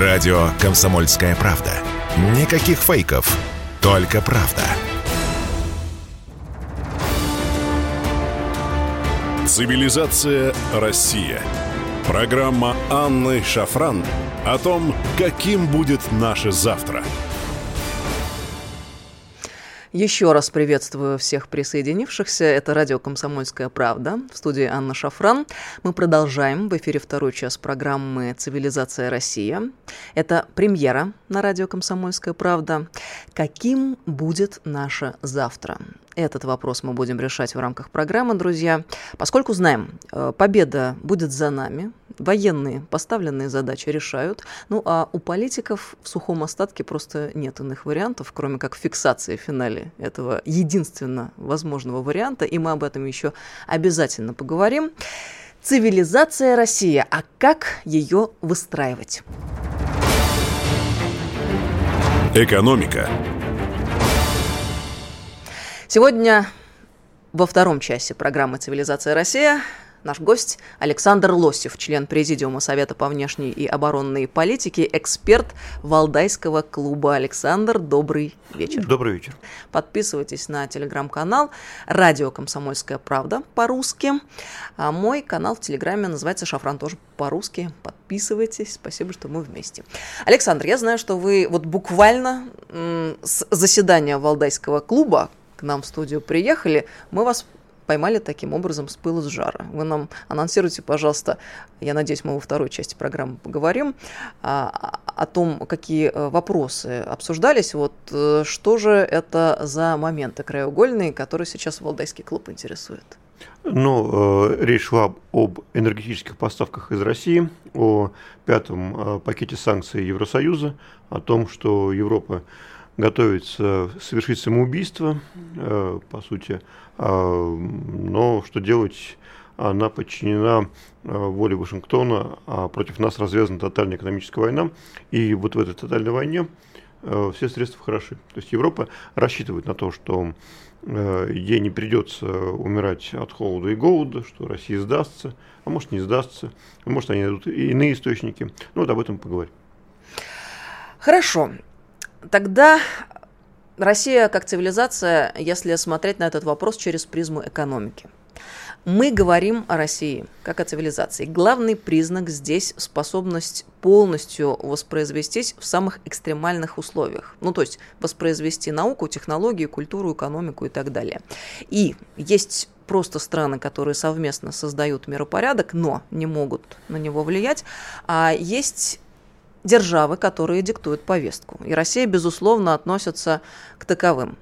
Радио «Комсомольская правда». Никаких фейков, только правда. Цивилизация Россия. Программа Анны Шафран о том, каким будет наше завтра – еще раз приветствую всех присоединившихся. Это радио «Комсомольская правда». В студии Анна Шафран. Мы продолжаем в эфире второй час программы «Цивилизация Россия». Это премьера на радио «Комсомольская правда». Каким будет наше завтра? Этот вопрос мы будем решать в рамках программы, друзья. Поскольку знаем, э, победа будет за нами, военные поставленные задачи решают. Ну а у политиков в сухом остатке просто нет иных вариантов, кроме как фиксации в финале этого единственно возможного варианта. И мы об этом еще обязательно поговорим. Цивилизация Россия. А как ее выстраивать? Экономика. Сегодня во втором часе программы «Цивилизация Россия» Наш гость Александр Лосев, член Президиума Совета по внешней и оборонной политике, эксперт Валдайского клуба. Александр, добрый вечер. Добрый вечер. Подписывайтесь на телеграм-канал «Радио Комсомольская правда» по-русски. А мой канал в Телеграме называется «Шафран» тоже по-русски. Подписывайтесь. Спасибо, что мы вместе. Александр, я знаю, что вы вот буквально с заседания Валдайского клуба к нам в студию приехали. Мы вас поймали таким образом с пылу с жара. Вы нам анонсируйте, пожалуйста, я надеюсь, мы во второй части программы поговорим, а, о том, какие э, вопросы обсуждались. Вот э, что же это за моменты краеугольные, которые сейчас Валдайский клуб интересует? Ну, э, речь шла об энергетических поставках из России, о пятом пакете санкций Евросоюза, о том, что Европа готовится совершить самоубийство, по сути, а, но что делать? Она подчинена а, воле Вашингтона, а против нас развязана тотальная экономическая война. И вот в этой тотальной войне а, все средства хороши. То есть Европа рассчитывает на то, что ей не придется умирать от холода и голода, что Россия сдастся, а может не сдастся, а может они найдут иные источники. Ну вот об этом поговорим. Хорошо. Тогда Россия как цивилизация, если смотреть на этот вопрос через призму экономики. Мы говорим о России как о цивилизации. Главный признак здесь способность полностью воспроизвестись в самых экстремальных условиях. Ну, то есть воспроизвести науку, технологии, культуру, экономику и так далее. И есть просто страны, которые совместно создают миропорядок, но не могут на него влиять. А есть державы, которые диктуют повестку. И Россия, безусловно, относится к таковым.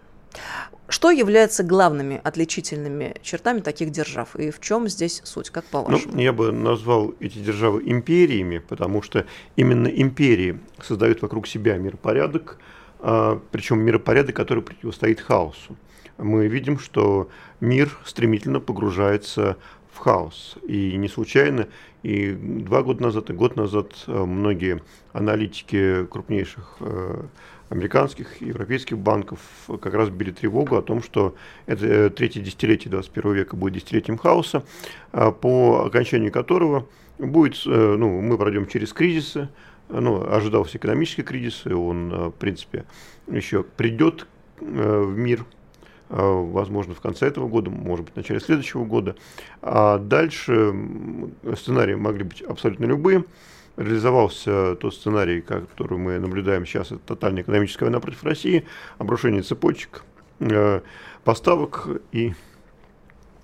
Что является главными отличительными чертами таких держав? И в чем здесь суть, как по-вашему? Ну, я бы назвал эти державы империями, потому что именно империи создают вокруг себя миропорядок, а, причем миропорядок, который противостоит хаосу. Мы видим, что мир стремительно погружается в хаос. И не случайно и два года назад, и год назад э, многие аналитики крупнейших э, американских и европейских банков как раз били тревогу о том, что это э, третье десятилетие 21 века будет десятилетием хаоса, по окончанию которого будет, ну, мы пройдем через кризисы, ну, ожидался экономический кризис, и он, в принципе, еще придет в мир возможно, в конце этого года, может быть, в начале следующего года. А дальше сценарии могли быть абсолютно любые. Реализовался тот сценарий, который мы наблюдаем сейчас, это тотальная экономическая война против России, обрушение цепочек, э, поставок и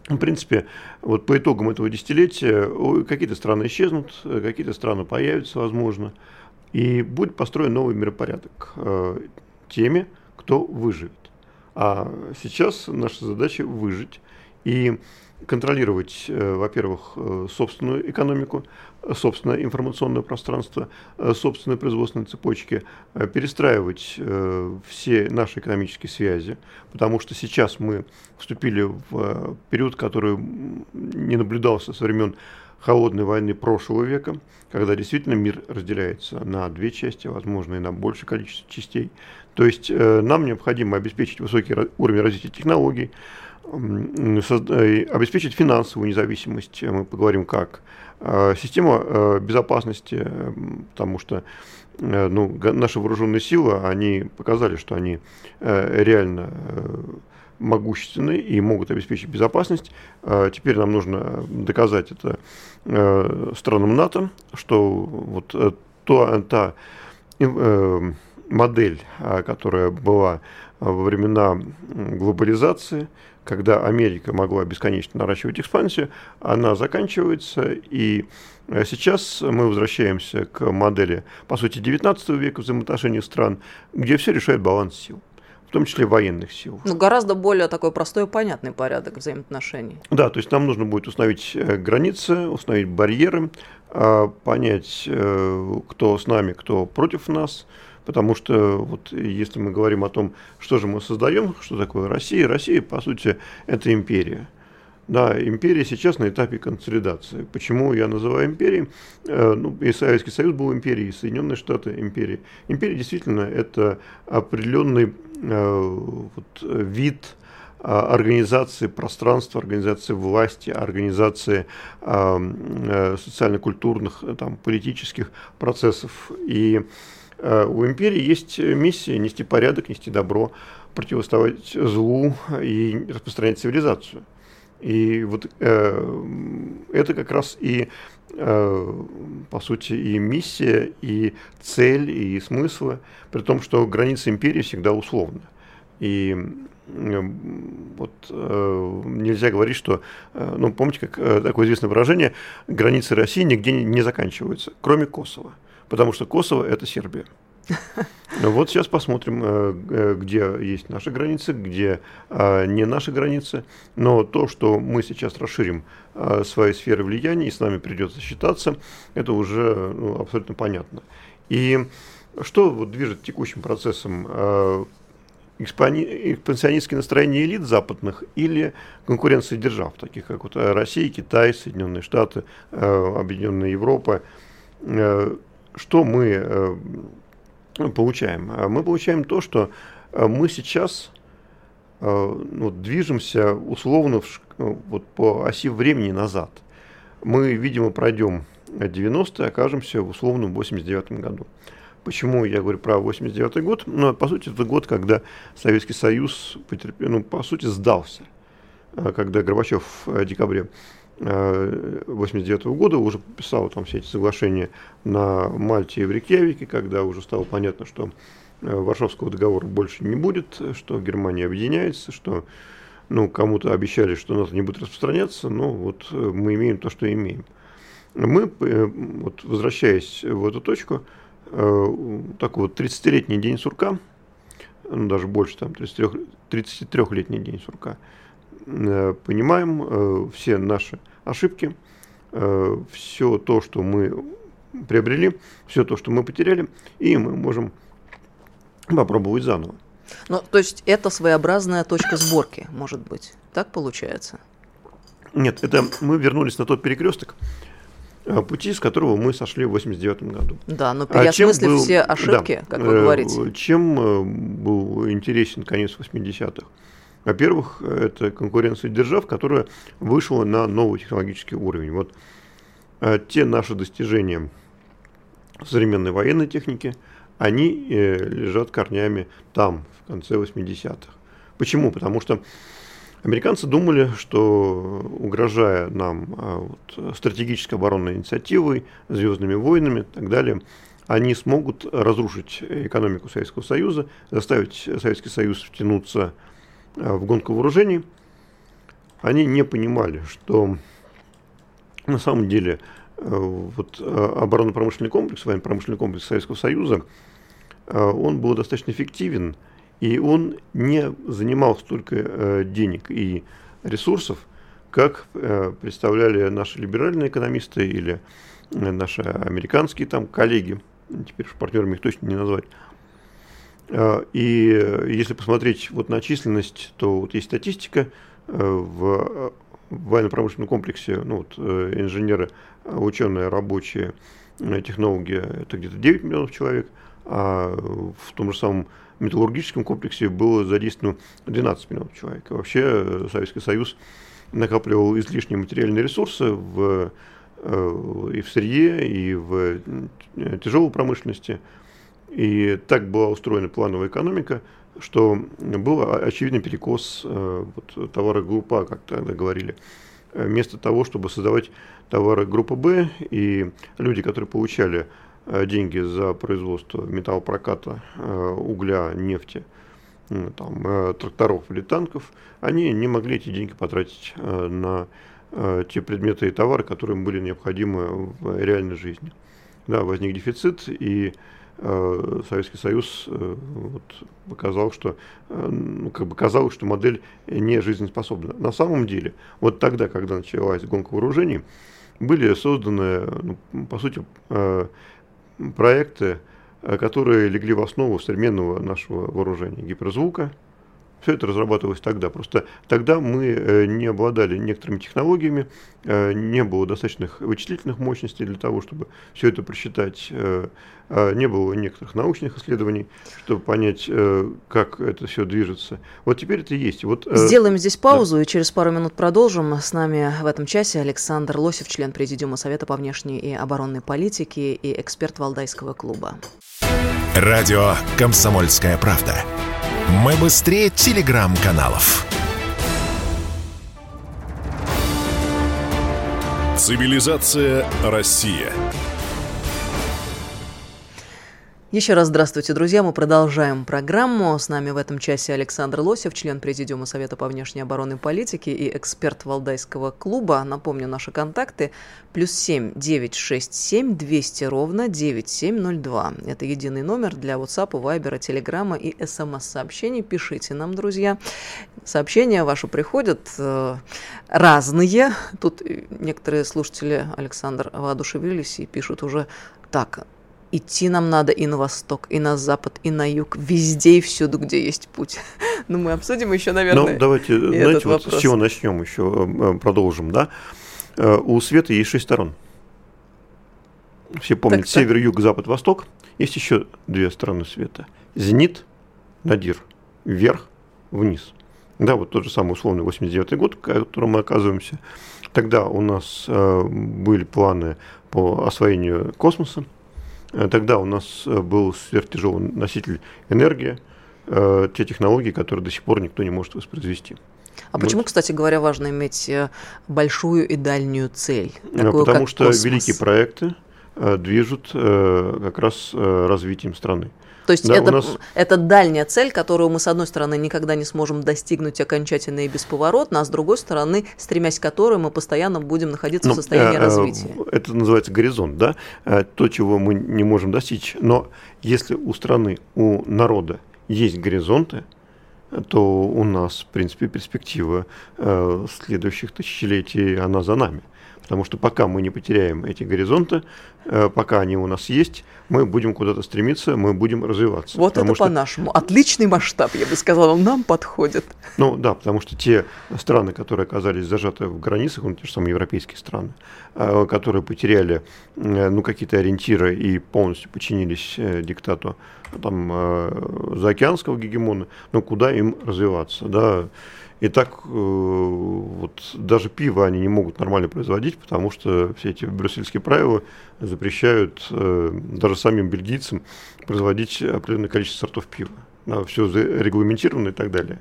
в принципе, вот по итогам этого десятилетия какие-то страны исчезнут, какие-то страны появятся, возможно, и будет построен новый миропорядок э, теми, кто выживет. А сейчас наша задача выжить и контролировать, э, во-первых, э, собственную экономику, собственное информационное пространство, э, собственные производственные цепочки, перестраивать все наши экономические связи, потому что сейчас мы вступили в период, который не наблюдался со времен холодной войны прошлого века, когда действительно мир разделяется на две части, возможно, и на большее количество частей. То есть э, нам необходимо обеспечить высокий уровень развития технологий, обеспечить финансовую независимость, мы поговорим как, система безопасности, потому что ну, наши вооруженные силы, они показали, что они реально могущественны и могут обеспечить безопасность. Теперь нам нужно доказать это странам НАТО, что вот то, та модель, которая была во времена глобализации, когда Америка могла бесконечно наращивать экспансию, она заканчивается, и э, сейчас мы возвращаемся к модели, по сути, 19 века взаимоотношений стран, где все решает баланс сил в том числе военных сил. Ну, гораздо более такой простой и понятный порядок взаимоотношений. Да, то есть нам нужно будет установить э, границы, установить барьеры, а, понять, э, кто с нами, кто против нас, Потому что вот если мы говорим о том, что же мы создаем, что такое Россия, Россия, по сути, это империя. Да, империя сейчас на этапе консолидации. Почему я называю империей? Э, ну, и Советский Союз был империей, и Соединенные Штаты империей. Империя действительно это определенный э, вот, вид а, организации пространства, организации власти, организации э, социально-культурных, там, политических процессов. И Э, у империи есть миссия нести порядок, нести добро, противостоять злу и распространять цивилизацию. И вот э, это как раз и, э, по сути, и миссия, и цель, и смыслы, при том, что границы империи всегда условны. И э, вот э, нельзя говорить, что, э, ну, помните, как э, такое известное выражение, границы России нигде не, не заканчиваются, кроме Косово потому что Косово – это Сербия. Ну вот сейчас посмотрим, э, э, где есть наши границы, где э, не наши границы. Но то, что мы сейчас расширим свои сферы влияния и с нами придется считаться, это уже ну, абсолютно понятно. И что вот движет текущим процессом? экспансионистские настроения элит западных или конкуренция держав, таких как вот Россия, Китай, Соединенные Штаты, Объединенная Европа, что мы э, получаем? А мы получаем то, что э, мы сейчас э, ну, движемся условно в, вот, по оси времени назад. Мы, видимо, пройдем 90-е, окажемся в условном 89 году. Почему я говорю про 89 год? Ну, по сути, это год, когда Советский Союз, потерпел, ну, по сути, сдался. Когда Горбачев в декабре 1989 -го года уже подписал там все эти соглашения на Мальте и в Рейкьявике, когда уже стало понятно, что э, Варшавского договора больше не будет, что Германия объединяется, что ну, кому-то обещали, что НАТО не будет распространяться, но вот э, мы имеем то, что имеем. Мы, э, вот, возвращаясь в эту точку, такой вот 30-летний день сурка, ну, даже больше, там, 33-летний день сурка – понимаем э, все наши ошибки, э, все то, что мы приобрели, все то, что мы потеряли, и мы можем попробовать заново. Ну, то есть это своеобразная точка сборки, может быть. Так получается? Нет, это мы вернулись на тот перекресток, пути, с которого мы сошли в 89 году. Да, но переосмыслив был, все ошибки, да, как вы говорите. Чем был интересен конец 80-х? Во-первых, это конкуренция держав, которая вышла на новый технологический уровень. Вот э, те наши достижения современной военной техники, они э, лежат корнями там, в конце 80-х. Почему? Потому что американцы думали, что угрожая нам э, вот, стратегической оборонной инициативой, звездными войнами и так далее, они смогут разрушить экономику Советского Союза, заставить Советский Союз втянуться в гонку вооружений, они не понимали, что на самом деле э, вот, э, оборонно-промышленный комплекс, военно-промышленный комплекс Советского Союза, он был достаточно эффективен, и он не занимал столько денег и ресурсов, как представляли наши либеральные экономисты или наши американские там коллеги, теперь партнерами их точно не назвать, и если посмотреть вот на численность, то вот есть статистика э, в военно-промышленном комплексе, ну вот, э, инженеры, ученые, рабочие, технология это где-то 9 миллионов человек, а в том же самом металлургическом комплексе было задействовано 12 миллионов человек. Вообще Советский Союз накапливал излишние материальные ресурсы в, и в сырье, и в тяжелой промышленности. И так была устроена плановая экономика, что был очевидный перекос вот, товара группа, как тогда говорили. Вместо того, чтобы создавать товары группы Б, и люди, которые получали деньги за производство металлопроката, угля, нефти, там, тракторов или танков, они не могли эти деньги потратить на те предметы и товары, которые им были необходимы в реальной жизни. Да, возник дефицит, и Э, Советский Союз э, вот, показал, что э, ну, как бы казалось, что модель не жизнеспособна. На самом деле, вот тогда, когда началась гонка вооружений, были созданы, ну, по сути, проекты, которые легли в основу современного нашего вооружения гиперзвука, все это разрабатывалось тогда. Просто тогда мы э, не обладали некоторыми технологиями, э, не было достаточных вычислительных мощностей для того, чтобы все это просчитать. Э, а не было некоторых научных исследований, чтобы понять, как это все движется. Вот теперь это есть. Вот, Сделаем здесь паузу да. и через пару минут продолжим. С нами в этом часе Александр Лосев, член Президиума Совета по внешней и оборонной политике и эксперт Валдайского клуба. Радио «Комсомольская правда». Мы быстрее телеграм-каналов. Цивилизация Россия. Еще раз здравствуйте, друзья. Мы продолжаем программу. С нами в этом часе Александр Лосев, член Президиума Совета по внешней оборонной политике и эксперт Валдайского клуба. Напомню наши контакты. Плюс семь девять шесть семь двести ровно девять семь ноль два. Это единый номер для WhatsApp, Viber, Telegram и смс-сообщений. Пишите нам, друзья. Сообщения ваши приходят э, разные. Тут некоторые слушатели, Александр, воодушевились и пишут уже так, идти нам надо и на восток, и на запад, и на юг, везде и всюду, где есть путь. Ну, мы обсудим еще, наверное, Ну, давайте, знаете, вот с чего начнем еще, э, э, продолжим, да? Э, у света есть шесть сторон. Все помнят так, север, юг, запад, восток. Есть еще две стороны света. Зенит, надир, вверх, вниз. Да, вот тот же самый условный 89 год, в котором мы оказываемся. Тогда у нас э, были планы по освоению космоса, тогда у нас э, был сверхтяжелый носитель энергии, э, те технологии, которые до сих пор никто не может воспроизвести. А Мы... почему, кстати говоря, важно иметь большую и дальнюю цель? Такую, Потому что космос? великие проекты движут как раз развитием страны. То есть да, это, нас... это дальняя цель, которую мы, с одной стороны, никогда не сможем достигнуть окончательно и бесповоротно, а с другой стороны, стремясь к которой мы постоянно будем находиться ну, в состоянии э, развития. Это называется горизонт, да? Э, то, чего мы не можем достичь. Но если у страны, у народа есть горизонты, то у нас, в принципе, перспектива э, следующих тысячелетий, она за нами. Потому что пока мы не потеряем эти горизонты, э, пока они у нас есть, мы будем куда-то стремиться, мы будем развиваться. Вот это что... по-нашему. Отличный масштаб, я бы сказала, он нам подходит. Ну да, потому что те страны, которые оказались зажаты в границах, ну, те же самые европейские страны, э, которые потеряли э, ну, какие-то ориентиры и полностью подчинились диктату там, заокеанского гегемона, ну куда им развиваться, да, и так э, вот даже пиво они не могут нормально производить, потому что все эти брюссельские правила запрещают э, даже самим бельгийцам производить определенное количество сортов пива. Все регламентировано и так далее.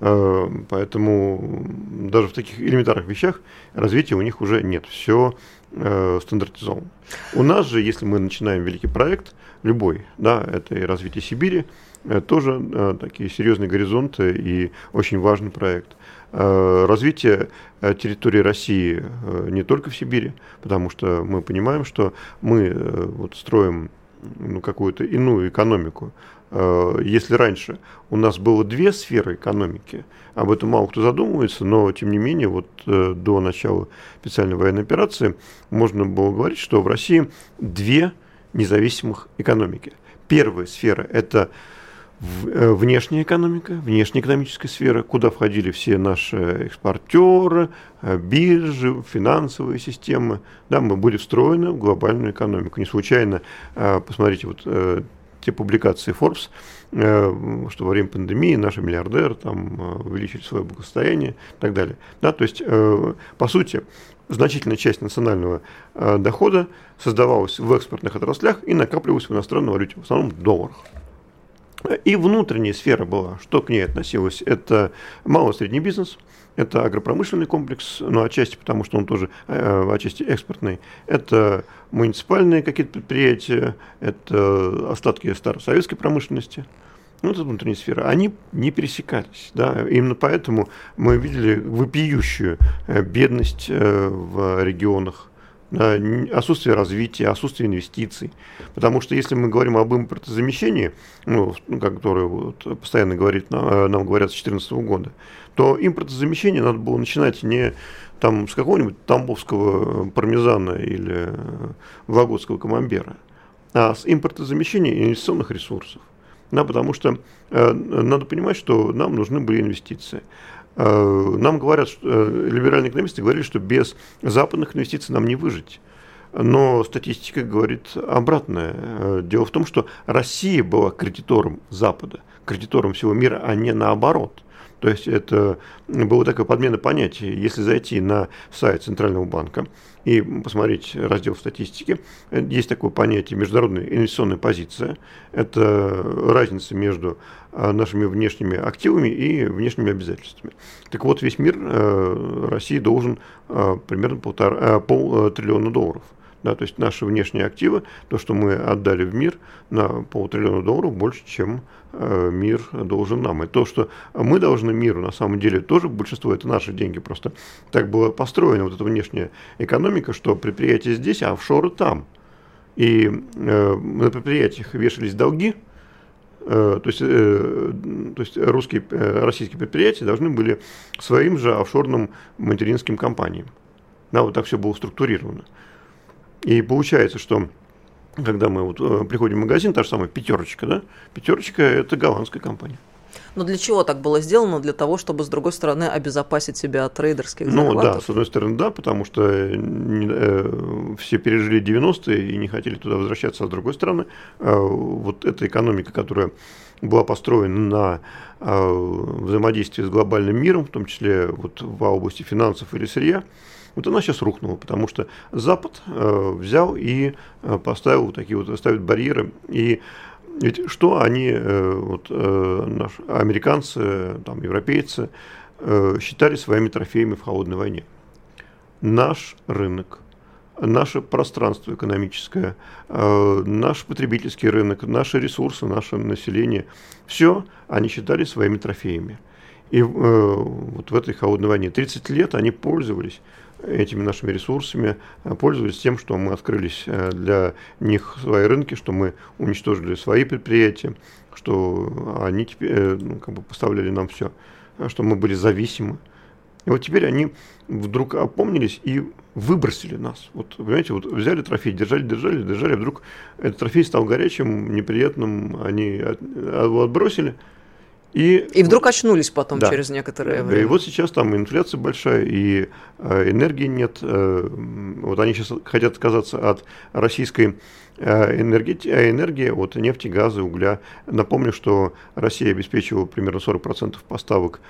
Э, поэтому даже в таких элементарных вещах развития у них уже нет. Все стандартизовано. У нас же, если мы начинаем великий проект, любой, да, это и развитие Сибири, Э, тоже э, такие серьезные горизонты и очень важный проект. Э, развитие территории России не только в Сибири, потому что мы понимаем, что мы вот строим ну, какую-то иную экономику. Если раньше у нас было две сферы экономики, об этом мало кто задумывается, но тем не менее вот до начала специальной военной операции можно было говорить, что в России две независимых экономики. Первая сфера – это Э, внешняя экономика, внешняя экономическая сфера, куда входили все наши экспортеры, э, биржи, финансовые системы. Да, мы были встроены в глобальную экономику. Не случайно, э, посмотрите, вот те публикации Forbes, что во время пандемии наши миллиардеры там увеличили свое благосостояние и так далее. Да, то есть, по сути, значительная часть национального дохода создавалась в экспортных отраслях и накапливалась в иностранной валюте, в основном в долларах. И внутренняя сфера была, что к ней относилось, это малый и средний бизнес, это агропромышленный комплекс, ну, отчасти потому, что он тоже э, отчасти экспортный, это муниципальные какие-то предприятия, это остатки старой советской промышленности, ну, это внутренняя сфера, они не пересекались. Да? Именно поэтому мы видели вопиющую э, бедность э, в регионах отсутствие развития, отсутствие инвестиций. Потому что если мы говорим об импортозамещении, ну, ну которое вот постоянно говорит, нам говорят с 2014 года, то импортозамещение надо было начинать не там, с какого-нибудь тамбовского пармезана или вологодского камамбера, а с импортозамещения инвестиционных ресурсов. Да, потому что э, надо понимать, что нам нужны были инвестиции. Э, нам говорят, что, э, либеральные экономисты говорили, что без западных инвестиций нам не выжить. Но статистика говорит обратное. Э, дело в том, что Россия была кредитором Запада, кредитором всего мира, а не наоборот. То есть это было такое подмена понятия. Если зайти на сайт Центрального банка и посмотреть раздел статистики, есть такое понятие международная инвестиционная позиция. Это разница между а, нашими внешними активами и внешними обязательствами. Так вот, весь мир э, России должен э, примерно полтора, э, полтриллиона долларов. Да, то есть наши внешние активы, то, что мы отдали в мир, на полтриллиона долларов больше, чем э, мир должен нам. И то, что мы должны миру, на самом деле, тоже большинство это наши деньги. Просто так была построена вот эта внешняя экономика, что предприятия здесь, а офшоры там. И э, на предприятиях вешались долги, э, то есть, э, то есть русские, э, российские предприятия должны были своим же офшорным материнским компаниям. Да, вот так все было структурировано. И получается, что когда мы вот э, приходим в магазин, та же самая пятерочка, да, пятерочка это голландская компания. Но для чего так было сделано? Для того, чтобы, с другой стороны, обезопасить себя от трейдерских захватов? Ну да, с одной стороны, да, потому что э, все пережили 90-е и не хотели туда возвращаться, а с другой стороны, э, вот эта экономика, которая была построена на э, взаимодействии с глобальным миром, в том числе вот в области финансов или сырья, вот она сейчас рухнула, потому что Запад э, взял и э, поставил вот такие вот, ставит барьеры. И ведь что они, э, вот, э, наши американцы, там, европейцы, э, считали своими трофеями в холодной войне? Наш рынок, наше пространство экономическое, э, наш потребительский рынок, наши ресурсы, наше население, все они считали своими трофеями. И э, вот в этой холодной войне 30 лет они пользовались этими нашими ресурсами, э, пользовались тем, что мы открылись э, для них свои рынки, что мы уничтожили свои предприятия, что они теперь, э, ну, как бы поставляли нам все, что мы были зависимы. И вот теперь они вдруг опомнились и выбросили нас. Вот, понимаете, вот взяли трофей, держали, держали, держали, вдруг этот трофей стал горячим, неприятным, они его отбросили – и, и вдруг очнулись потом да. через некоторое время. И вот сейчас там инфляция большая, и э, энергии нет. Э, вот они сейчас хотят отказаться от российской э, энергии, э, энергии, от нефти, газа, угля. Напомню, что Россия обеспечивала примерно 40% поставок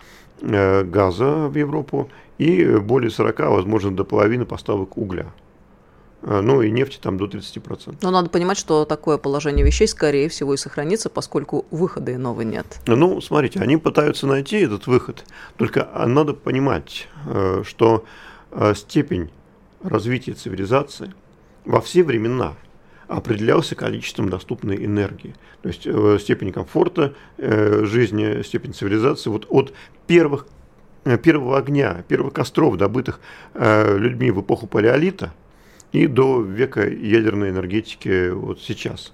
э, газа в Европу и более 40, возможно, до половины поставок угля. А, ну и нефти там до 30%. Но надо понимать, что такое положение вещей, скорее всего, и сохранится, поскольку выхода иного нет. Ну, смотрите, они пытаются найти этот выход, только надо понимать, э, что э, степень развития цивилизации во все времена определялся количеством доступной энергии. То есть э, степень комфорта жизни, степень цивилизации вот от первых, первого огня, первых костров, добытых людьми в эпоху палеолита – и до века ядерной энергетики вот сейчас.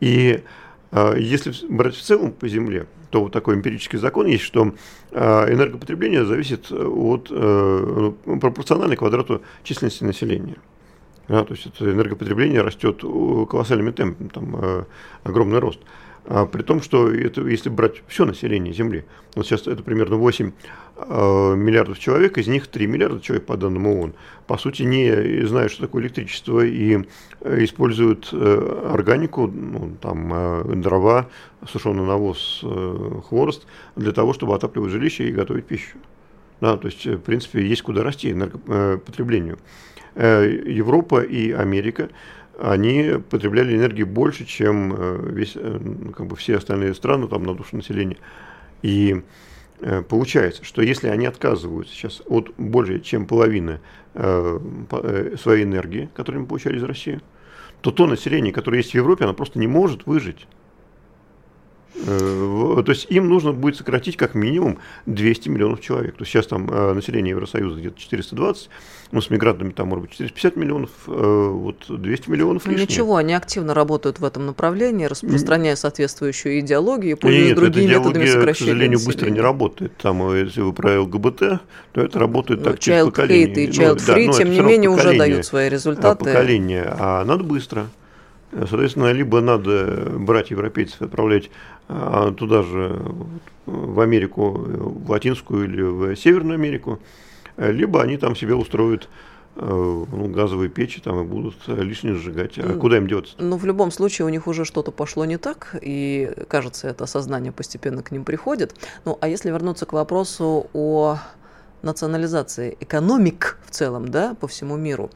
И э, если брать в целом по Земле, то вот такой эмпирический закон есть, что э, энергопотребление зависит от э, ну, пропорционально квадрату численности населения. Да, то есть это энергопотребление растет колоссальными темпами, там огромный рост. А, при том, что это, если брать все население Земли, вот сейчас это примерно 8 э, миллиардов человек, из них 3 миллиарда человек, по данным ООН, по сути, не знают, что такое электричество, и э, используют э, органику, ну, там, э, дрова, сушеный навоз, э, хворост, для того, чтобы отапливать жилище и готовить пищу. Да, то есть, в принципе, есть куда расти энергопотреблению. Э, Европа и Америка они потребляли энергии больше, чем э, весь, э, как бы все остальные страны там, на душу населения. И э, получается, что если они отказываются сейчас от более чем половины своей энергии, которую мы получали из России, то то население, которое есть в Европе, оно просто не может выжить. То есть им нужно будет сократить как минимум 200 миллионов человек. То есть сейчас там население Евросоюза где-то 420, ну, с мигрантами там, может быть, 450 миллионов, э, вот 200 миллионов ну, Ничего, они активно работают в этом направлении, распространяя соответствующую идеологию, пользуясь другими методами сокращения к сожалению, быстро не работает. Там, э, если вы про ЛГБТ, то это работает ну, так через поколение. Hate и child ну, free, да, тем не менее, уже дают свои результаты. Поколение, а надо быстро. Соответственно, либо надо брать европейцев и отправлять а, туда же, в Америку, в Латинскую или в Северную Америку, либо они там себе устроят э, ну, газовые печи там и будут лишнее сжигать. А куда им деваться? Ну, в любом случае, у них уже что-то пошло не так, и, кажется, это осознание постепенно к ним приходит. Ну, а если вернуться к вопросу о национализации экономик в целом, да, по всему миру,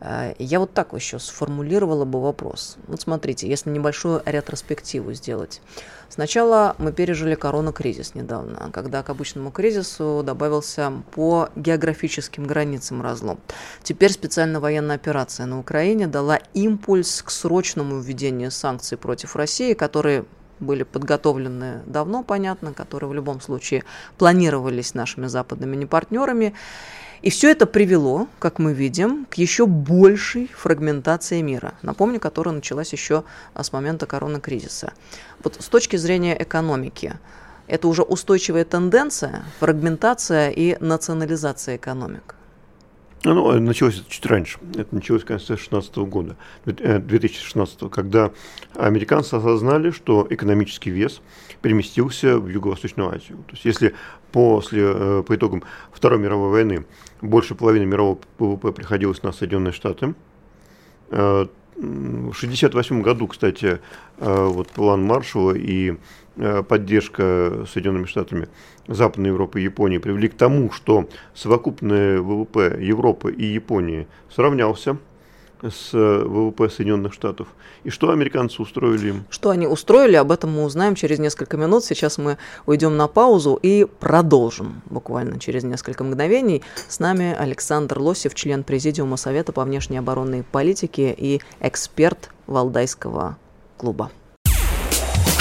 э, я вот так еще сформулировала бы вопрос. Вот смотрите, если небольшую ретроспективу сделать. Сначала мы пережили коронакризис недавно, когда к обычному кризису добавился по географическим границам разлом. Теперь специальная военная операция на Украине дала импульс к срочному введению санкций против России, которые были подготовлены давно, понятно, которые в любом случае планировались нашими западными партнерами. И все это привело, как мы видим, к еще большей фрагментации мира. Напомню, которая началась еще с момента коронакризиса. Вот с точки зрения экономики, это уже устойчивая тенденция, фрагментация и национализация экономик. Ну, началось это чуть раньше. Это началось в конце 2016 года, 2016, э, когда американцы осознали, что экономический вес переместился в Юго-Восточную Азию. То есть, если после, э, по итогам Второй мировой войны больше половины мирового ВВП приходилось на Соединенные Штаты, э, в 1968 году, кстати, вот план Маршалла и поддержка Соединенными Штатами Западной Европы и Японии привели к тому, что совокупный ВВП Европы и Японии сравнялся с ВВП Соединенных Штатов. И что американцы устроили им? Что они устроили, об этом мы узнаем через несколько минут. Сейчас мы уйдем на паузу и продолжим буквально через несколько мгновений. С нами Александр Лосев, член Президиума Совета по внешней оборонной политике и эксперт Валдайского клуба.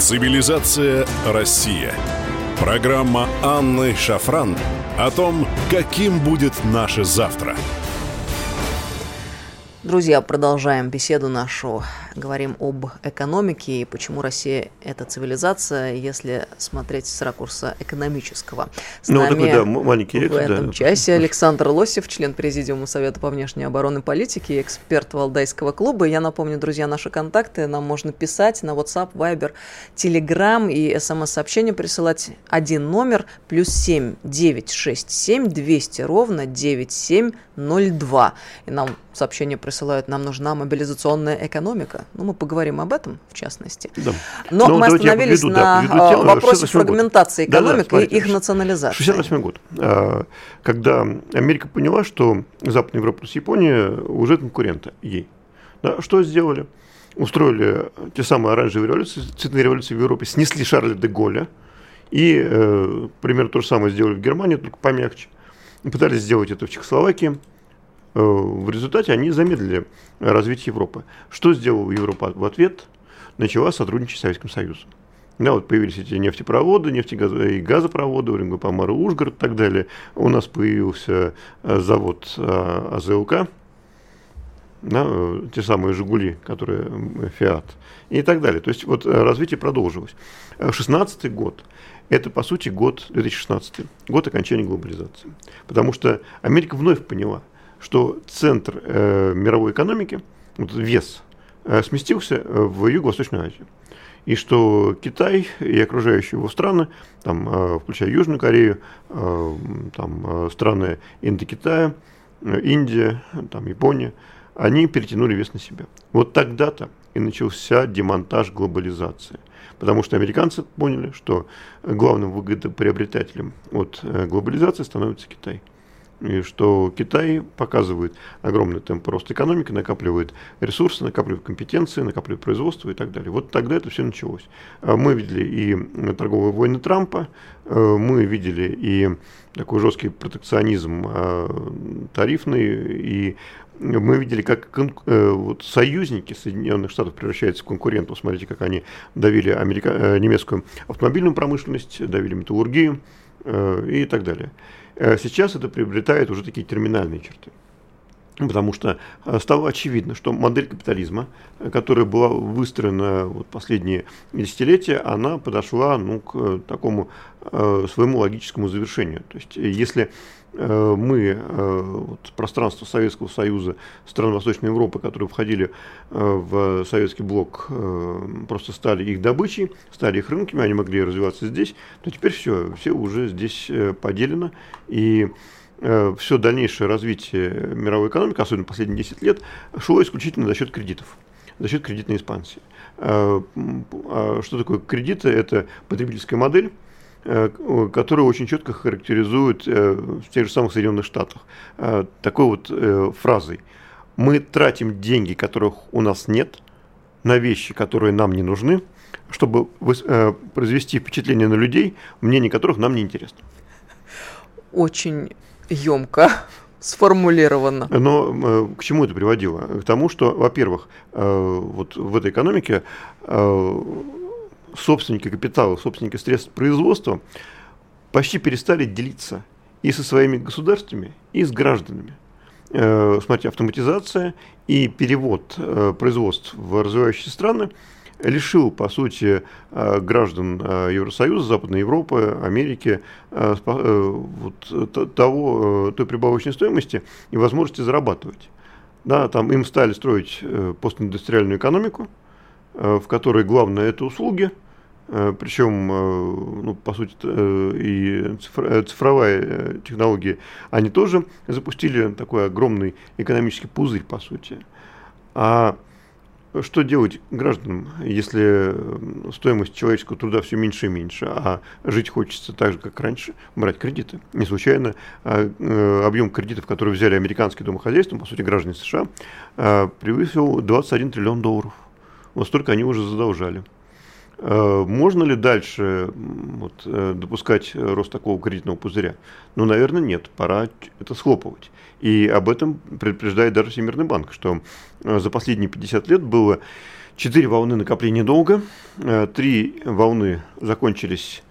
Цивилизация Россия. Программа Анны Шафран о том, каким будет наше завтра – Друзья, продолжаем беседу нашу. Говорим об экономике и почему Россия – это цивилизация, если смотреть с ракурса экономического. С ну, нами такой, да, маленький в этом да. часе Александр Лосев, член Президиума Совета по внешней обороны и политике, эксперт Валдайского клуба. Я напомню, друзья, наши контакты. Нам можно писать на WhatsApp, Viber, Telegram и смс-сообщение присылать один номер плюс 7 967 200 ровно 9702. И нам сообщение присылают, нам нужна мобилизационная экономика. Ну, мы поговорим об этом, в частности. Да. Но ну, мы остановились поведу, на да, а, вопросе фрагментации год. экономик да, да, и их национализации. 68 год, а, когда Америка поняла, что Западная Европа с Японией уже конкуренты ей. Да, что сделали? Устроили те самые оранжевые революции, цветные революции в Европе, снесли Шарля де Голля, и э, примерно то же самое сделали в Германии, только помягче. Пытались сделать это в Чехословакии. Э, в результате они замедлили развитие Европы. Что сделала Европа в ответ? Начала сотрудничать с Советским Союзом. Да, вот появились эти нефтепроводы, нефтегаз... и газопроводы, Уренгой, Ужгород и так далее. У нас появился завод АЗЛК, да, те самые «Жигули», которые «Фиат» и так далее. То есть вот развитие продолжилось. 16 год – это, по сути, год 2016, год окончания глобализации. Потому что Америка вновь поняла, что центр э, мировой экономики, вот вес, э, сместился в Юго-Восточную Азию. И что Китай и окружающие его страны, там, э, включая Южную Корею, э, там, э, страны Индокитая, э, Индия, там, Япония, они перетянули вес на себя. Вот тогда-то и начался демонтаж глобализации. Потому что американцы поняли, что главным выгодоприобретателем от э, глобализации становится Китай и что Китай показывает огромный темп роста экономики, накапливает ресурсы, накапливает компетенции, накапливает производство и так далее. Вот тогда это все началось. А мы видели и торговые войны Трампа, э, мы видели и такой жесткий протекционизм э, тарифный, и мы видели, как э, вот, союзники Соединенных Штатов превращаются в конкурентов. Смотрите, как они давили америка... немецкую автомобильную промышленность, давили металлургию и так далее. Э, сейчас это приобретает уже такие терминальные черты. Потому что э, стало очевидно, что модель капитализма, э, которая была выстроена вот последние десятилетия, она подошла ну, к такому э, своему логическому завершению. То есть, если мы, э, вот, пространство Советского Союза, стран Восточной Европы, которые входили э, в советский блок, просто стали их добычей, стали их рынками, они могли развиваться здесь, то теперь все, все уже здесь поделено, и все дальнейшее развитие мировой экономики, особенно последние 10 лет, шло исключительно за счет кредитов, за счет кредитной экспансии. А что такое кредиты? Это потребительская модель, Э, которые очень четко характеризуют э, в тех же самых Соединенных Штатах э, такой вот фразой. Мы тратим деньги, которых у нас нет, на вещи, которые нам не нужны, чтобы произвести впечатление на людей, мнение которых нам не интересно. Очень емко сформулировано. Но к чему это приводило? К тому, что, во-первых, вот в этой экономике собственники капитала, собственники средств производства почти перестали делиться и со своими государствами, и с гражданами. Э, смотрите, автоматизация и перевод э, производств в развивающиеся страны лишил, по сути, э, граждан Евросоюза, Западной Европы, Америки вот, того, той прибавочной стоимости и возможности зарабатывать. Да, там им стали строить постиндустриальную экономику, в которой главное это услуги, э, причем, э, ну, по сути, э, и цифровая технологии, они тоже запустили такой огромный экономический пузырь, по сути. А что делать гражданам, если стоимость человеческого труда все меньше и меньше, а жить хочется так же, как раньше, брать кредиты? Не случайно а, объем кредитов, которые взяли американские домохозяйства, по сути, граждане США, превысил 21 триллион долларов. Вот столько они уже задолжали. Э, можно ли дальше вот, э, допускать рост такого кредитного пузыря? Ну, наверное, нет. Пора это схлопывать. И об этом предупреждает даже Всемирный банк, что э, за последние 50 лет было 4 волны накопления долга, 3 волны закончились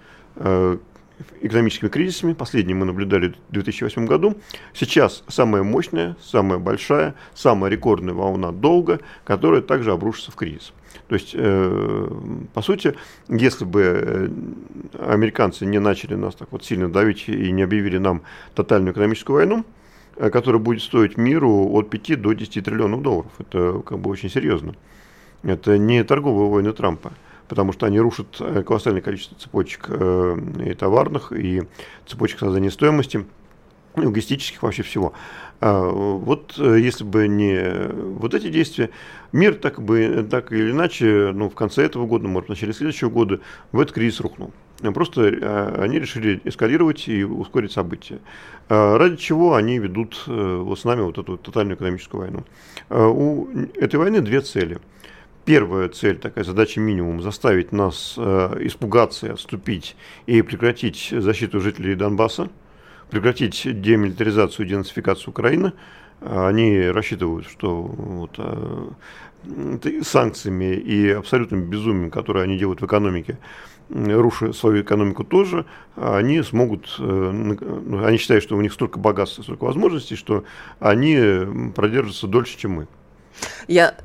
экономическими кризисами. Последний мы наблюдали в 2008 году. Сейчас самая мощная, самая большая, самая рекордная волна долга, которая также обрушится в кризис. То есть, э, по сути, если бы э, американцы не начали нас так вот сильно давить и не объявили нам тотальную экономическую войну, э, которая будет стоить миру от 5 до 10 триллионов долларов, это как бы очень серьезно. Это не торговые войны Трампа потому что они рушат колоссальное количество цепочек и товарных, и цепочек создания стоимости, логистических вообще всего. А, вот э, если бы не вот эти действия, мир так бы так или иначе, ну, в конце этого года, может, в начале следующего года, в этот кризис рухнул. Просто они решили эскалировать и ускорить события. А, ради чего они ведут вот с нами вот эту тотальную экономическую войну. А, у этой войны две цели – первая цель, такая задача минимум, заставить нас э, испугаться отступить и прекратить защиту жителей Донбасса, прекратить демилитаризацию и денацификацию Украины, Они рассчитывают, что вот, санкциями и абсолютным безумием, которое они делают в экономике, руша свою экономику тоже, они смогут, э, ну, они считают, что у них столько богатства, столько возможностей, что они продержатся дольше, чем мы. Я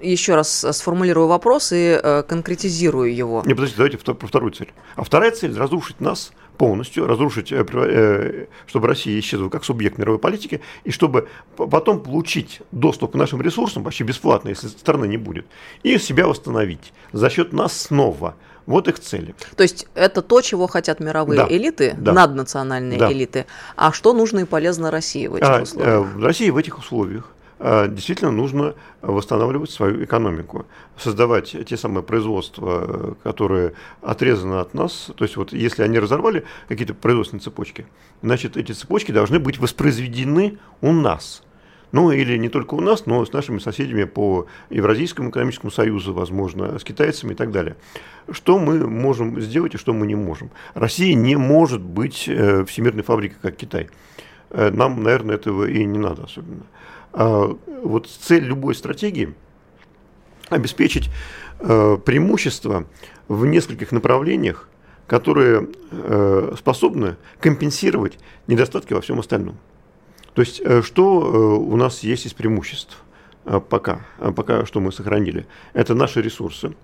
еще раз сформулирую вопрос и э, конкретизирую его. Не, подождите, давайте про вторую цель. А вторая цель – разрушить нас полностью, разрушить, э, э, чтобы Россия исчезла как субъект мировой политики, и чтобы потом получить доступ к нашим ресурсам почти бесплатно, если страны не будет, и себя восстановить за счет нас снова. Вот их цели. То есть это то, чего хотят мировые да, элиты, да, наднациональные да. элиты. А что нужно и полезно России в этих а, условиях? В России в этих условиях действительно нужно восстанавливать свою экономику, создавать те самые производства, которые отрезаны от нас. То есть вот если они разорвали какие-то производственные цепочки, значит эти цепочки должны быть воспроизведены у нас. Ну или не только у нас, но с нашими соседями по Евразийскому экономическому союзу, возможно, с китайцами и так далее. Что мы можем сделать и что мы не можем? Россия не может быть э, всемирной фабрикой, как Китай. Э, нам, наверное, этого и не надо особенно. А, вот цель любой стратегии – обеспечить э, преимущество в нескольких направлениях, которые э, способны компенсировать недостатки во всем остальном. То есть, э, что у нас есть из преимуществ пока, пока что мы сохранили? Это наши ресурсы,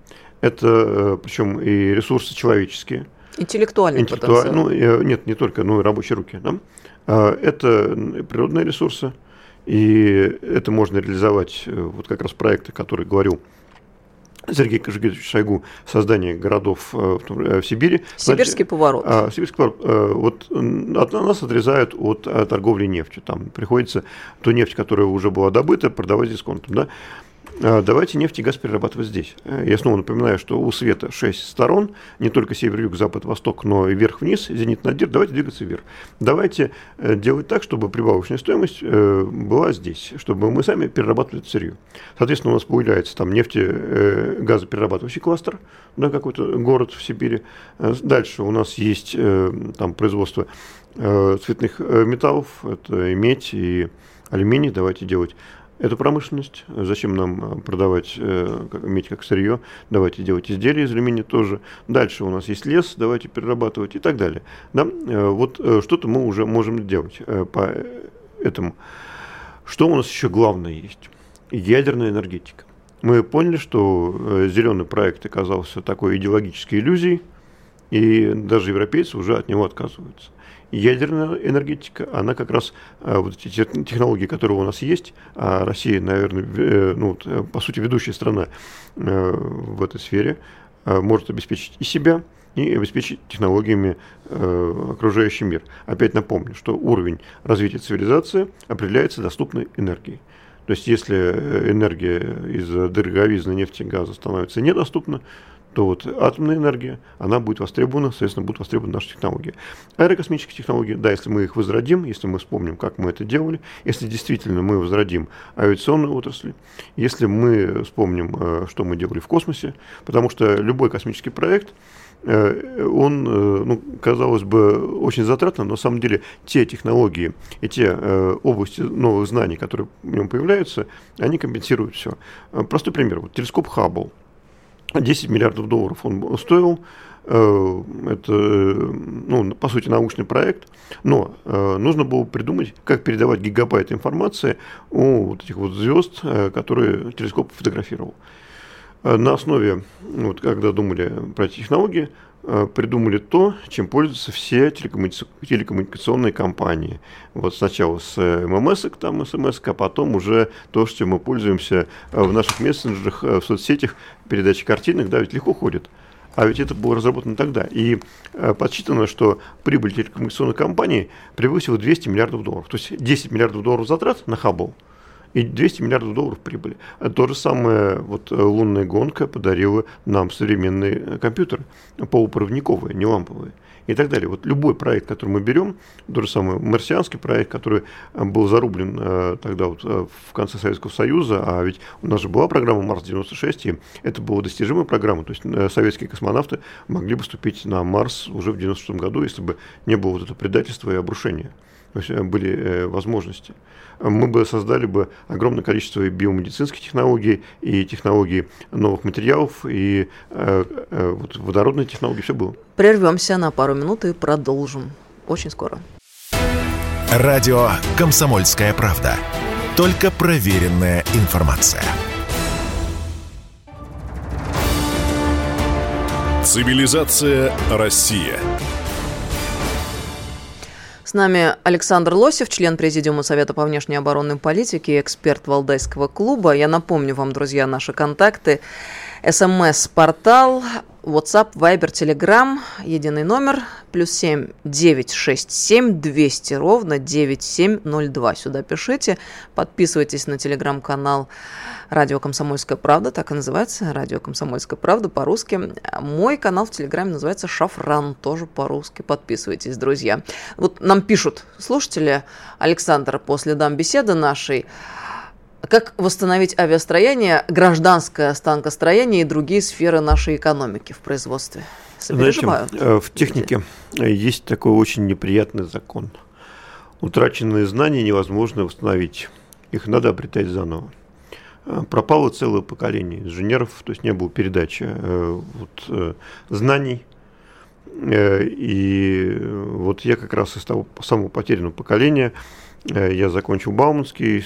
это причем и ресурсы человеческие. Интеллектуальный Интеллектуаль... потенциал. Ну, нет, не только, но и рабочие руки. Да? Это природные ресурсы, и это можно реализовать, э, вот как раз проекты, которые говорил Сергей Кожегетович Шойгу создание городов э, э, в Сибири. Сибирский поворот. А, сибирский поворот. Вот от нас отрезают от торговли нефтью. Там приходится ту нефть, которая уже была добыта, продавать дисконтом. Да? А, давайте нефть и газ перерабатывать здесь. Э, я снова напоминаю, что у света 6 сторон, не только север, юг, запад, восток, но и вверх-вниз, зенит, надир. Давайте двигаться вверх. Давайте э, делать так, чтобы прибавочная стоимость э, была здесь, чтобы мы сами перерабатывали это сырье. Соответственно, у нас появляется там нефти, газоперерабатывающий кластер, да, какой-то город в Сибири. Дальше у нас есть там производство цветных металлов, это и медь, и алюминий. Давайте делать эту промышленность. Зачем нам э, продавать э, медь как сырье? Давайте делать изделия из алюминия тоже. Дальше у нас есть лес, давайте перерабатывать и так далее. Да? Э, вот что-то мы уже можем делать по этому. Что у нас еще главное есть? Ядерная энергетика. Мы поняли, что зеленый проект оказался такой идеологической иллюзией, и даже европейцы уже от него отказываются ядерная энергетика, она как раз, э, вот эти технологии, которые у нас есть, а Россия, наверное, э, ну, э, по сути, ведущая страна в этой сфере, может обеспечить и себя, и обеспечить технологиями окружающий мир. Опять напомню, что уровень развития цивилизации определяется доступной энергией. То есть, если энергия из дороговизны нефти и газа становится недоступна, то вот атомная энергия, она будет востребована, соответственно, будут востребованы наши технологии. Аэрокосмические технологии, да, если мы их возродим, если мы вспомним, как мы это делали, если действительно мы возродим авиационную отрасль, если мы вспомним, э, что мы делали в космосе, потому что любой космический проект, э, он, э, ну, казалось бы, очень затратно, но на самом деле те технологии и те области новых знаний, которые в нем появляются, они компенсируют все. Простой пример. Вот телескоп Хаббл – 10 миллиардов долларов он стоил. Э, это, ну, по сути, научный проект, но э, нужно было придумать, как передавать гигабайт информации у вот этих вот звезд, э, которые телескоп фотографировал. На основе, вот, когда думали про технологии, придумали то, чем пользуются все телекоммуникационные компании. Вот сначала с ММС, там СМС, а потом уже то, что мы пользуемся в наших мессенджерах, в соцсетях, передачи картинок, да, ведь легко ходит. А ведь это было разработано тогда. И э, подсчитано, что прибыль телекоммуникационной компании превысила 200 миллиардов долларов. То есть 10 миллиардов долларов затрат на Хаббл и 200 миллиардов долларов прибыли. А то же самое вот, э, лунная гонка подарила нам современные э, компьютеры полупроводниковые, не ламповые и так далее. Вот любой проект, который мы берем, тот же самый марсианский проект, который э, был зарублен э, тогда вот э, в конце Советского Союза, а ведь у нас же была программа Марс-96, и это была достижимая программа, то есть советские космонавты могли бы ступить на Марс уже в 96 году, если бы не было вот этого предательства и обрушения. Были возможности мы бы создали бы огромное количество биомедицинских технологий и технологий новых материалов, и э, э, вот водородные технологии, все было. Прервемся на пару минут и продолжим. Очень скоро. Радио «Комсомольская правда». Только проверенная информация. Цивилизация Россия. С нами Александр Лосев, член Президиума Совета по внешней оборонной политике, эксперт Валдайского клуба. Я напомню вам, друзья, наши контакты. СМС-портал, WhatsApp, Viber, Telegram, единый номер, плюс 7 967 200 ровно 9702. Сюда пишите, подписывайтесь на телеграм-канал Радио «Комсомольская правда», так и называется, Радио «Комсомольская правда» по-русски. Мой канал в Телеграме называется «Шафран», тоже по-русски. Подписывайтесь, друзья. Вот нам пишут слушатели, Александр, после дам беседы нашей, как восстановить авиастроение, гражданское станкостроение и другие сферы нашей экономики в производстве? Знаете, э, в технике есть такой очень неприятный закон. Утраченные знания невозможно восстановить. Их надо обретать заново. Э, пропало целое поколение инженеров, то есть не было передачи э, вот, э, знаний. И вот я как раз из того самого потерянного поколения, я закончил Бауманский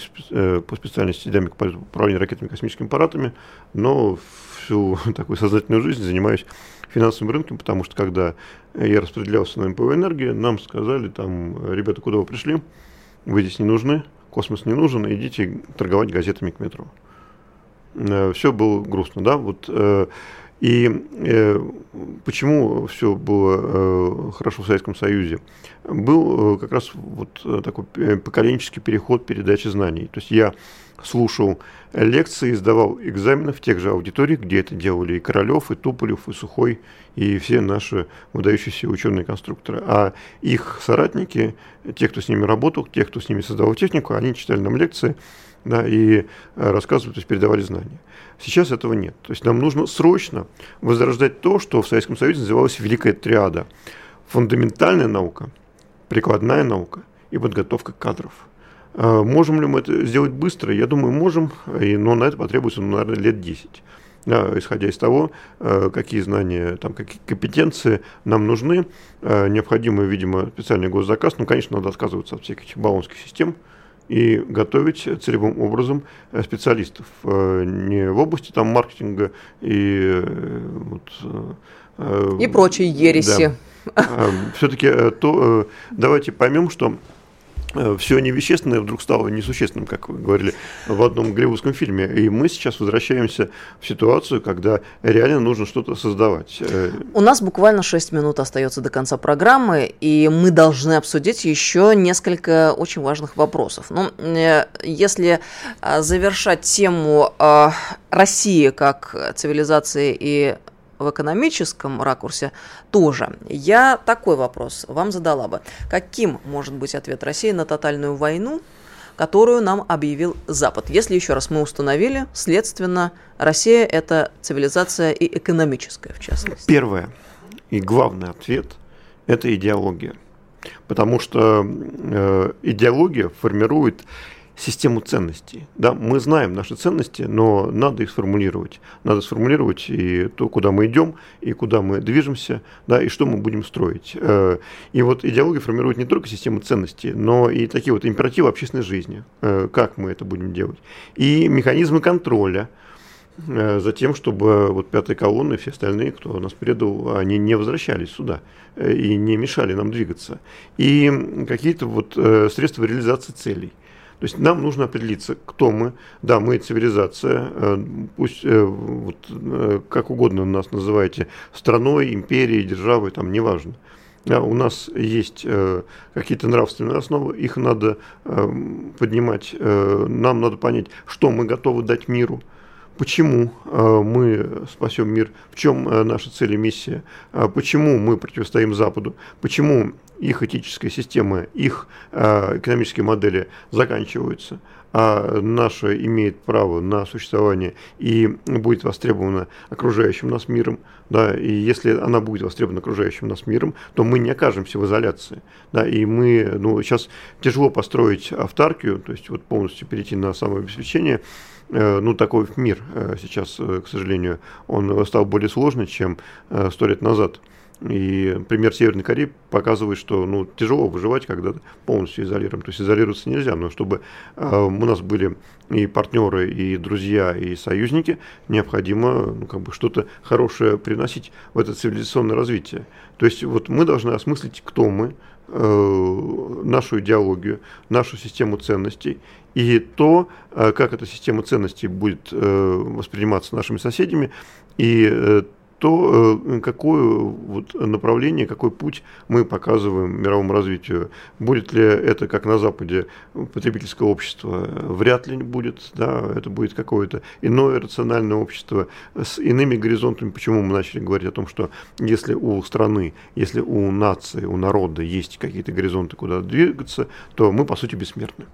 по специальности динамик управления ракетами и космическими аппаратами, но всю такую сознательную жизнь занимаюсь финансовым рынком, потому что когда я распределялся на МПВ энергии, нам сказали, там, ребята, куда вы пришли, вы здесь не нужны, космос не нужен, идите торговать газетами к метро. Э, все было грустно, да, вот э, и э, почему все было хорошо в Советском Союзе? Был как раз вот такой поколенческий переход передачи знаний. То есть я слушал лекции, сдавал экзамены в тех же аудиториях, где это делали и Королев, и Туполев, и Сухой, и все наши выдающиеся ученые-конструкторы. А их соратники, те, кто с ними работал, те, кто с ними создавал технику, они читали нам лекции, да, и э, рассказывали, то есть передавали знания. Сейчас этого нет. То есть нам нужно срочно возрождать то, что в Советском Союзе называлось Великая Триада. Фундаментальная наука, прикладная наука и подготовка кадров. Э, можем ли мы это сделать быстро? Я думаю, можем, но на это потребуется, ну, наверное, лет 10. Да, исходя из того, э, какие знания, там, какие компетенции нам нужны, необходимый, видимо, специальный госзаказ. Ну, конечно, надо отказываться от всяких баунских систем, и готовить целевым образом э, специалистов э, не в области там маркетинга и э, вот, и прочие ереси. Да. Все-таки то давайте поймем, что все невещественное вдруг стало несущественным, как вы говорили в одном голливудском фильме. И мы сейчас возвращаемся в ситуацию, когда реально нужно что-то создавать. Э, У нас буквально 6 минут остается до конца программы, и мы должны обсудить еще несколько очень важных вопросов. Ну, э, если завершать тему России как цивилизации и в экономическом ракурсе тоже. Я такой вопрос вам задала бы. Каким может быть ответ России на тотальную войну, которую нам объявил Запад? Если еще раз мы установили, следственно, Россия – это цивилизация и экономическая, в частности. Первое и главный ответ – это идеология. Потому что э, идеология формирует систему ценностей. Да, мы знаем наши ценности, но надо их сформулировать. Надо сформулировать и то, куда мы идем, и куда мы движемся, да, и что мы будем строить. Э, и вот идеология формирует не только систему ценностей, но и такие вот императивы общественной жизни, э, как мы это будем делать. И механизмы контроля, э, за тем, чтобы вот пятая колонна и все остальные, кто нас предал, они не возвращались сюда и не мешали нам двигаться. И какие-то вот средства реализации целей – то есть нам нужно определиться, кто мы. Да, мы цивилизация, э, пусть э, вот, э, как угодно нас называйте, страной, империей, державой, там неважно. Да, у нас есть какие-то нравственные основы, их надо поднимать, нам надо понять, что мы готовы дать миру, почему мы спасем мир, в чем наша цель и миссия, почему мы противостоим Западу, почему их этическая система, их э, экономические модели заканчиваются, а наша имеет право на существование и будет востребована окружающим нас миром, да, и если она будет востребована окружающим нас миром, то мы не окажемся в изоляции, да, и мы, ну, сейчас тяжело построить автаркию, то есть вот полностью перейти на самообеспечение, э, ну, такой мир э, сейчас, э, к сожалению, он стал более сложный, чем сто лет назад. И пример Северной Кореи показывает, что ну, тяжело выживать, когда полностью изолируем. То есть изолироваться нельзя, но чтобы э, у нас были и партнеры, и друзья, и союзники, необходимо ну, как бы что-то хорошее приносить в это цивилизационное развитие. То есть вот мы должны осмыслить, кто мы, э, нашу идеологию, нашу систему ценностей. И то, э, как эта система ценностей будет э, восприниматься нашими соседями, и э, то э, какое вот направление, какой путь мы показываем мировому развитию. Будет ли это, как на Западе, потребительское общество? Вряд ли будет. Да, это будет какое-то иное рациональное общество с иными горизонтами. Почему мы начали говорить о том, что если у страны, если у нации, у народа есть какие-то горизонты, куда двигаться, то мы, по сути, бессмертны.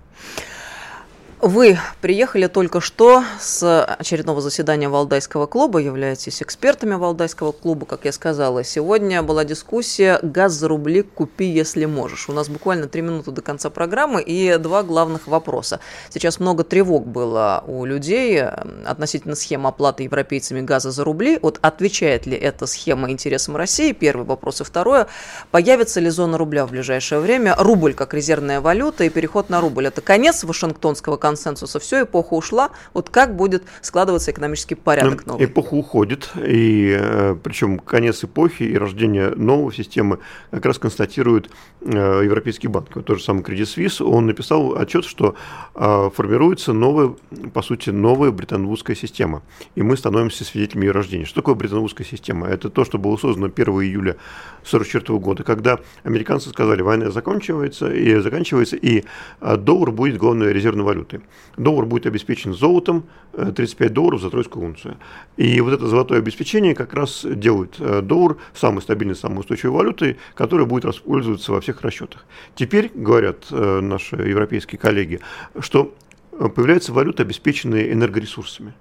Вы приехали только что с очередного заседания Валдайского клуба, являетесь экспертами Валдайского клуба, как я сказала. Сегодня была дискуссия «Газ за рубли купи, если можешь». У нас буквально три минуты до конца программы и два главных вопроса. Сейчас много тревог было у людей относительно схемы оплаты европейцами газа за рубли. Вот отвечает ли эта схема интересам России? Первый вопрос. И второе. Появится ли зона рубля в ближайшее время? Рубль как резервная валюта и переход на рубль. Это конец Вашингтонского консенсуса консенсуса. Все, эпоха ушла. Вот как будет складываться экономический порядок ну, новый? Эпоха уходит, и э, причем конец эпохи и рождение новой системы как раз констатирует э, Европейский банк. Тот же самый Credit Suisse, он написал отчет, что э, формируется новая, по сути, новая британ-вудская система. И мы становимся свидетелями ее рождения. Что такое британ-вудская система? Это то, что было создано 1 июля 1944 года, когда американцы сказали, война заканчивается, и заканчивается, и доллар будет главной резервной валютой. Доллар будет обеспечен золотом 35 э, долларов за тройскую унцию. И вот это золотое обеспечение как раз делает э, доллар самой стабильной, самой устойчивой валютой, которая будет использоваться во всех расчетах. Теперь, говорят э, наши европейские коллеги, что появляется валюта, обеспеченная энергоресурсами.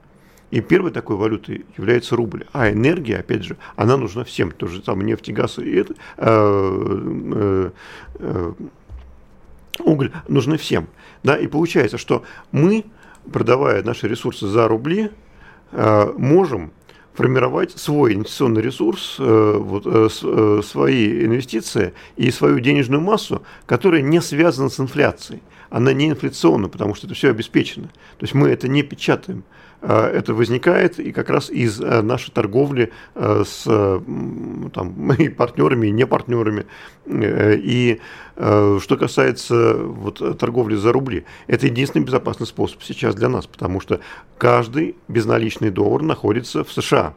И первой такой валютой является рубль. А энергия, опять же, она нужна всем. То же самое нефть газ и это, э, э, э, уголь нужны всем. Да? И получается, что мы, продавая наши ресурсы за рубли, э, можем формировать свой инвестиционный ресурс, э, вот, э, свои инвестиции и свою денежную массу, которая не связана с инфляцией. Она не инфляционна, потому что это все обеспечено. То есть мы это не печатаем. Э, это возникает и как раз из э, нашей торговли э, с там, и партнерами, и не партнерами. И что касается вот, торговли за рубли, это единственный безопасный способ сейчас для нас, потому что каждый безналичный доллар находится в США.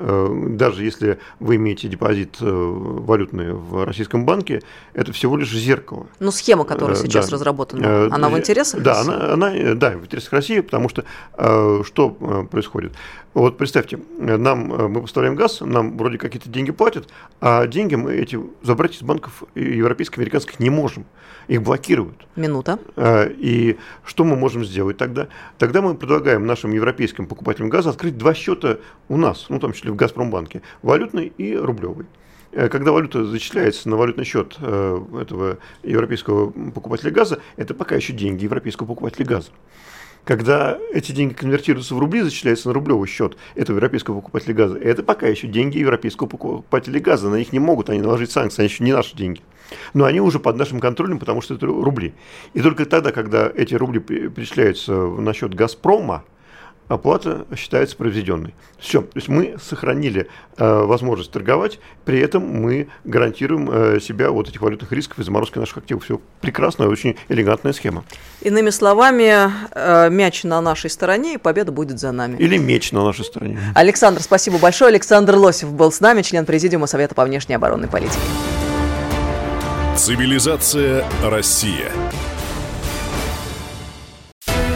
Э, даже если вы имеете депозит э, валютный в российском банке, это всего лишь зеркало. Ну, схема, которая э, сейчас да. разработана, она в интересах да, России? Она, она, да, в интересах России, потому что что происходит? Вот представьте, нам, мы поставляем газ, нам вроде какие-то деньги платят, а деньги мы эти забрать из банков европейских, американских не можем. Их блокируют. Минута. И что мы можем сделать тогда? Тогда мы предлагаем нашим европейским покупателям газа открыть два счета у нас, ну, в том числе в Газпромбанке, валютный и рублевый. Э, когда валюта зачисляется на валютный счет э, этого европейского покупателя газа, это пока еще деньги европейского покупателя газа. Когда эти деньги конвертируются в рубли, зачисляются на рублевый счет этого европейского покупателя газа, это пока еще деньги европейского покупателя газа. На них не могут они наложить санкции, они еще не наши деньги. Но они уже под нашим контролем, потому что это рубли. И только тогда, когда эти рубли перечисляются на счет «Газпрома», оплата считается произведенной. Все, то есть мы сохранили э, возможность торговать, при этом мы гарантируем э, себя от этих валютных рисков и заморозки наших активов. Все прекрасная, очень элегантная схема. Иными словами, э, мяч на нашей стороне, и победа будет за нами. Или меч на нашей стороне. Александр, спасибо большое. Александр Лосев был с нами, член Президиума Совета по внешней оборонной политике. Цивилизация Россия.